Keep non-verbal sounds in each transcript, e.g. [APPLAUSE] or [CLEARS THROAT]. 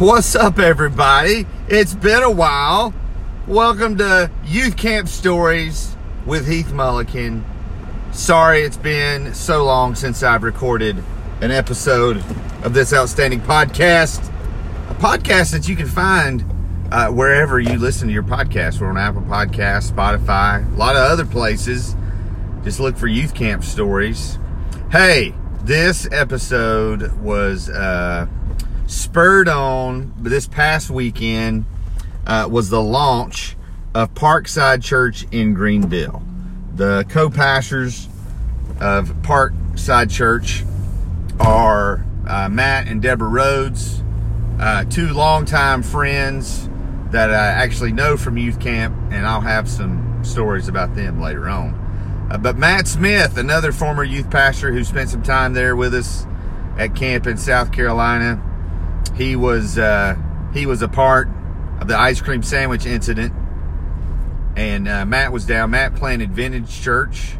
What's up, everybody? It's been a while. Welcome to Youth Camp Stories with Heath Mulliken. Sorry it's been so long since I've recorded an episode of this outstanding podcast. A podcast that you can find uh, wherever you listen to your podcast. We're on Apple Podcasts, Spotify, a lot of other places. Just look for Youth Camp Stories. Hey, this episode was uh, spurred on this past weekend uh, was the launch of Parkside Church in Greenville. The co-pastors of Parkside Church are uh, Matt and Deborah Rhodes, uh, two longtime friends that I actually know from youth camp, and I'll have some stories about them later on. Uh, but Matt Smith, another former youth pastor who spent some time there with us at camp in South Carolina, he was uh, he was a part of the ice cream sandwich incident, and uh, Matt was down. Matt planted Vintage Church,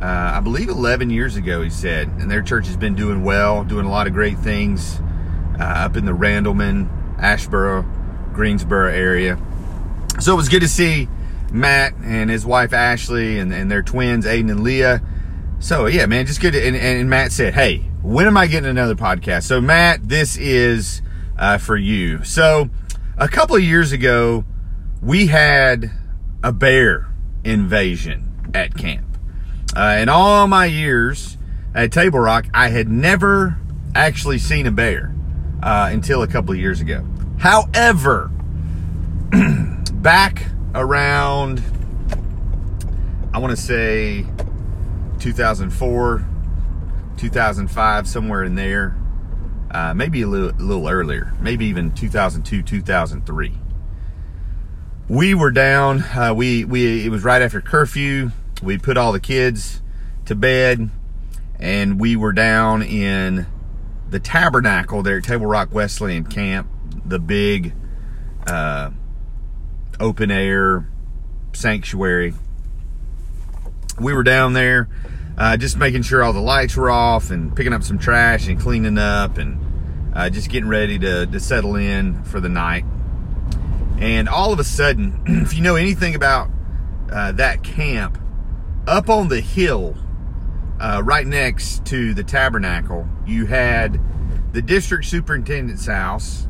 uh, I believe, 11 years ago. He said, and their church has been doing well, doing a lot of great things uh, up in the Randleman, Asheboro, Greensboro area. So it was good to see Matt and his wife Ashley and, and their twins Aiden and Leah. So yeah, man, just good. To, and, and Matt said, "Hey, when am I getting another podcast?" So Matt, this is uh, for you. So a couple of years ago, we had a bear invasion at camp. Uh, in all my years at Table Rock, I had never actually seen a bear uh, until a couple of years ago. However, [CLEARS THROAT] back around, I want to say 2004, 2005, somewhere in there, uh, maybe a little, a little earlier, maybe even 2002, 2003. We were down. Uh, we we it was right after curfew. We put all the kids to bed, and we were down in the tabernacle there at Table Rock Wesleyan Camp, the big uh, open air sanctuary. We were down there uh, just making sure all the lights were off and picking up some trash and cleaning up and uh, just getting ready to, to settle in for the night. And all of a sudden, [CLEARS THROAT] if you know anything about uh, that camp, up on the hill, uh, right next to the tabernacle, you had the district superintendent's house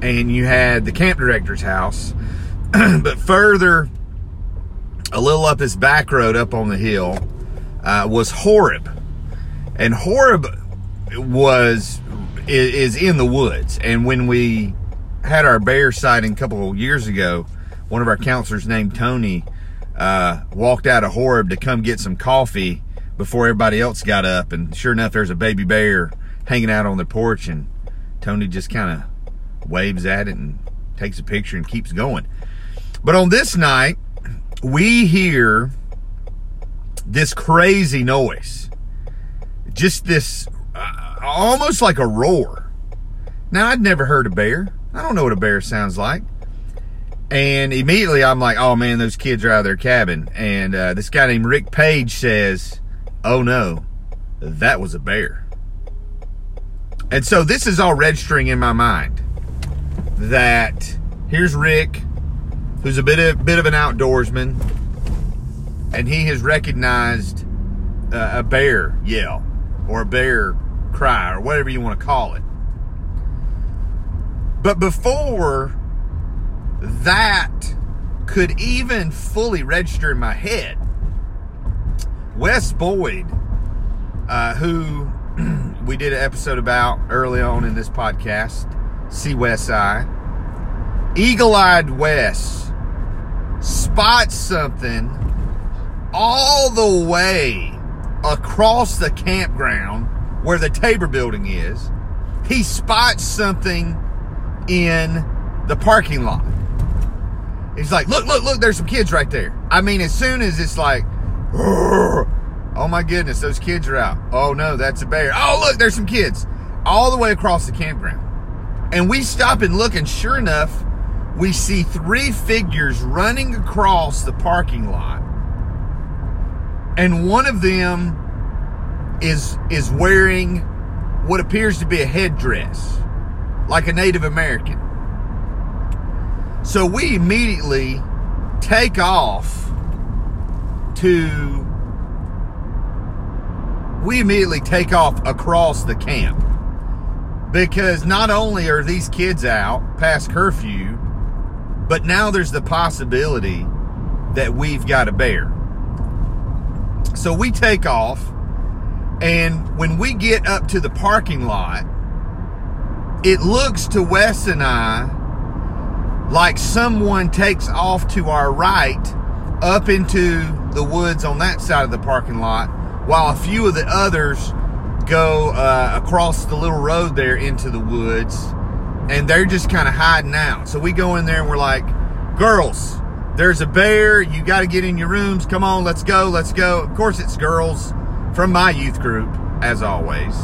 and you had the camp director's house. [CLEARS THROAT] but further, a little up this back road up on the hill, uh, was Horeb. And Horeb was is in the woods. And when we had our bear sighting a couple of years ago, one of our counselors named Tony uh, walked out of Horeb to come get some coffee before everybody else got up. And sure enough, there's a baby bear hanging out on the porch. And Tony just kind of waves at it and takes a picture and keeps going. But on this night, we hear this crazy noise. Just this almost like a roar. Now, I'd never heard a bear. I don't know what a bear sounds like. And immediately I'm like, oh man, those kids are out of their cabin. And uh, this guy named Rick Page says, oh no, that was a bear. And so this is all registering in my mind that here's Rick, who's a bit of, bit of an outdoorsman, and he has recognized uh, a bear yell or a bear cry or whatever you want to call it. But before that could even fully register in my head, Wes Boyd, uh, who [CLEARS THROAT] we did an episode about early on in this podcast, Eye, eagle eyed Wes spots something all the way across the campground where the Tabor building is. He spots something in the parking lot. He's like, look, look, look, there's some kids right there. I mean, as soon as it's like, oh my goodness, those kids are out. Oh no, that's a bear. Oh, look, there's some kids all the way across the campground. And we stop and look, and sure enough, we see three figures running across the parking lot. And one of them is is wearing what appears to be a headdress. like a Native American. So we immediately take off to we immediately take off across the camp because not only are these kids out past curfew but now there's the possibility that we've got a bear so we take off and when we get up to the parking lot it looks to wes and i like someone takes off to our right up into the woods on that side of the parking lot, while a few of the others go uh, across the little road there into the woods, and they're just kind of hiding out. So we go in there and we're like, girls, there's a bear. You got to get in your rooms. Come on, let's go, let's go. Of course, it's girls from my youth group, as always.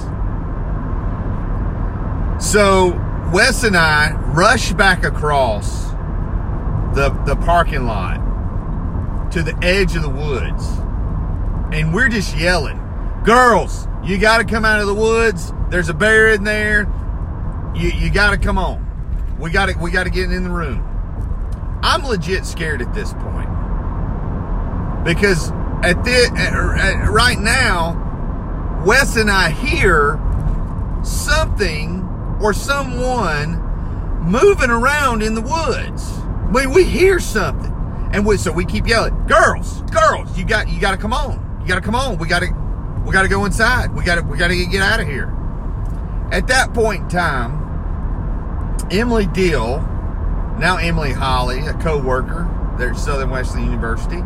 So Wes and I rush back across the, the parking lot to the edge of the woods. And we're just yelling, Girls, you got to come out of the woods. There's a bear in there. You, you got to come on. We got to we got to get in the room. I'm legit scared at this point because at this at, right now, Wes and I hear something or someone moving around in the woods. I mean, we hear something. And we, so we keep yelling, girls, girls, you got, you got to come on. You got to come on. We got to, we got to go inside. We got to, we got to get, out of here. At that point in time, Emily Deal, now Emily Holly, a co-worker there at Southern Wesleyan University,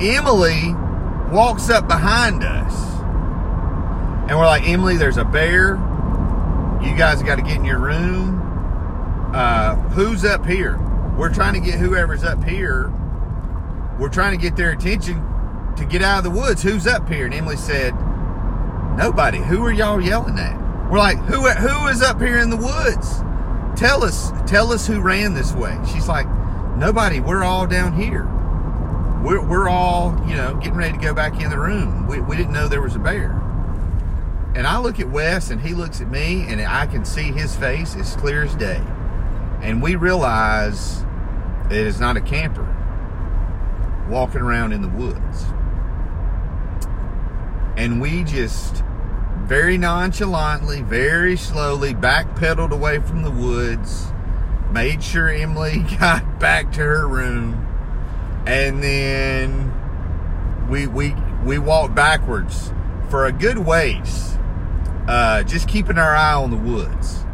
Emily walks up behind us and we're like, Emily, there's a bear. You guys got to get in your room. Uh, who's up here? we're trying to get whoever's up here, we're trying to get their attention to get out of the woods. Who's up here? And Emily said, Nobody. Who are y'all yelling at? We're like, who who is up here in the woods? Tell us, tell us who ran this way. She's like, Nobody. We're all down here. We're, we're all, you know, getting ready to go back in the room. We, we didn't know there was a bear. And I look at Wes and he looks at me and I can see his face as clear as day. And we realize it is not a camper walking around in the woods. And we just very nonchalantly, very slowly backpedaled away from the woods, made sure Emily [LAUGHS] got back to her room, and then we we we walked backwards for a good ways, uh, just keeping our eye on the woods.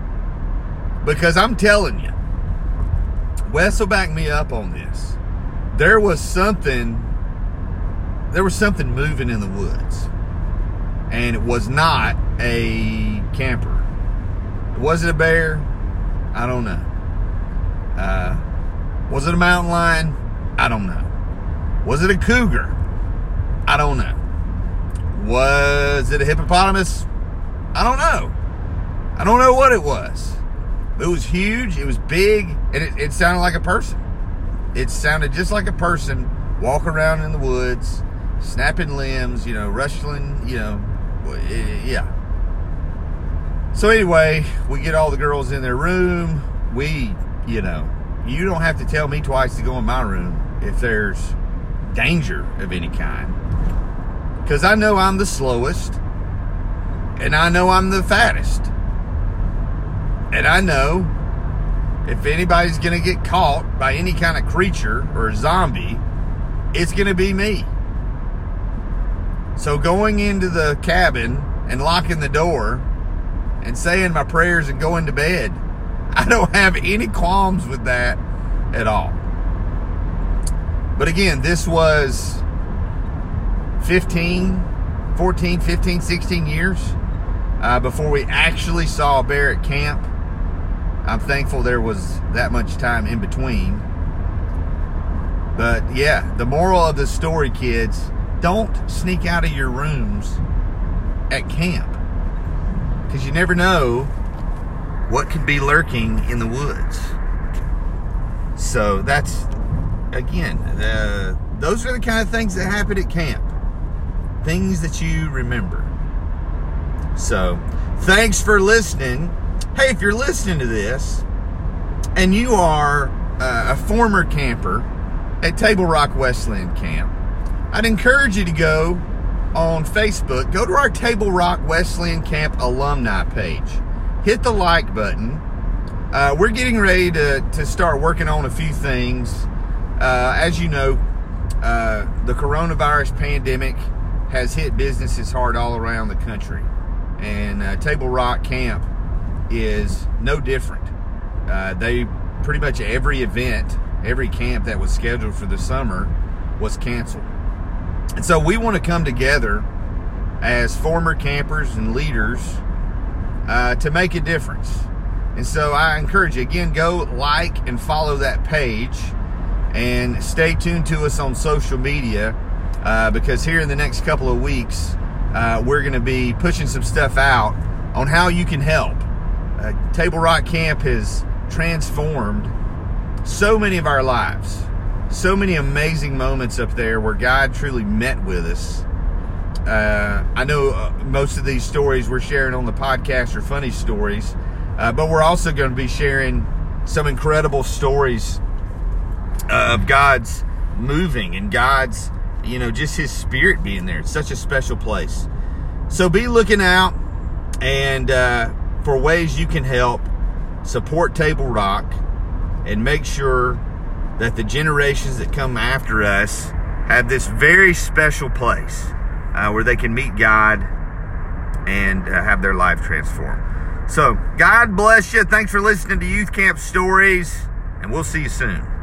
Because I'm telling you, Wes will back me up on this. There was something, there was something moving in the woods, and it was not a camper. Was it a bear? I don't know. Uh, was it a mountain lion? I don't know. Was it a cougar? I don't know. Was it a hippopotamus? I don't know. I don't know what it was. It was huge. It was big, and it, it sounded like a person. It sounded just like a person walking around in the woods, snapping limbs, you know, rustling, you know, eh, yeah. So anyway, we get all the girls in their room. We, you know, you don't have to tell me twice to go in my room if there's danger of any kind. Because I know I'm the slowest, and I know I'm the fattest. And I know if anybody's going to get caught by any kind of creature or a zombie, it's going to be me. So going into the cabin and locking the door and saying my prayers and going to bed, [LAUGHS] I don't have any qualms with that at all. But again, this was 15, 14, 15, 16 years uh, before we actually saw a bear at camp. I'm thankful there was that much time in between. But yeah, the moral of the story, kids, don't sneak out of your rooms at camp. Because you never know what could be lurking in the woods. So that's, again, uh, those are the kind of things that happen at camp. Things that you remember. So, thanks for listening hey, if you're listening to this and you are uh, a former camper at Table Rock Wesleyan Camp, I'd encourage you to go on Facebook, go to our Table Rock Wesleyan Camp alumni page, hit the like button. Uh, we're getting ready to, to start working on a few things. Uh, as you know, uh, the coronavirus pandemic has hit businesses hard all around the country. And uh, Table Rock Camp is no different. Uh, they pretty much every event, every camp that was scheduled for the summer was canceled. And so we want to come together as former campers and leaders uh, to make a difference. And so I encourage you again, go like and follow that page and stay tuned to us on social media uh, because here in the next couple of weeks, uh, we're going to be pushing some stuff out on how you can help. Uh, Table Rock Camp has transformed so many of our lives. So many amazing moments up there where God truly met with us. Uh, I know uh, most of these stories we're sharing on the podcast are funny stories, uh, but we're also going to be sharing some incredible stories of God's moving and God's, you know, just His Spirit being there. It's such a special place. So be looking out and uh, for ways you can help support Table Rock and make sure that the generations that come after us have this very special place uh, where they can meet God and uh, have their life transformed. So, God bless you. Thanks for listening to Youth Camp Stories, and we'll see you soon.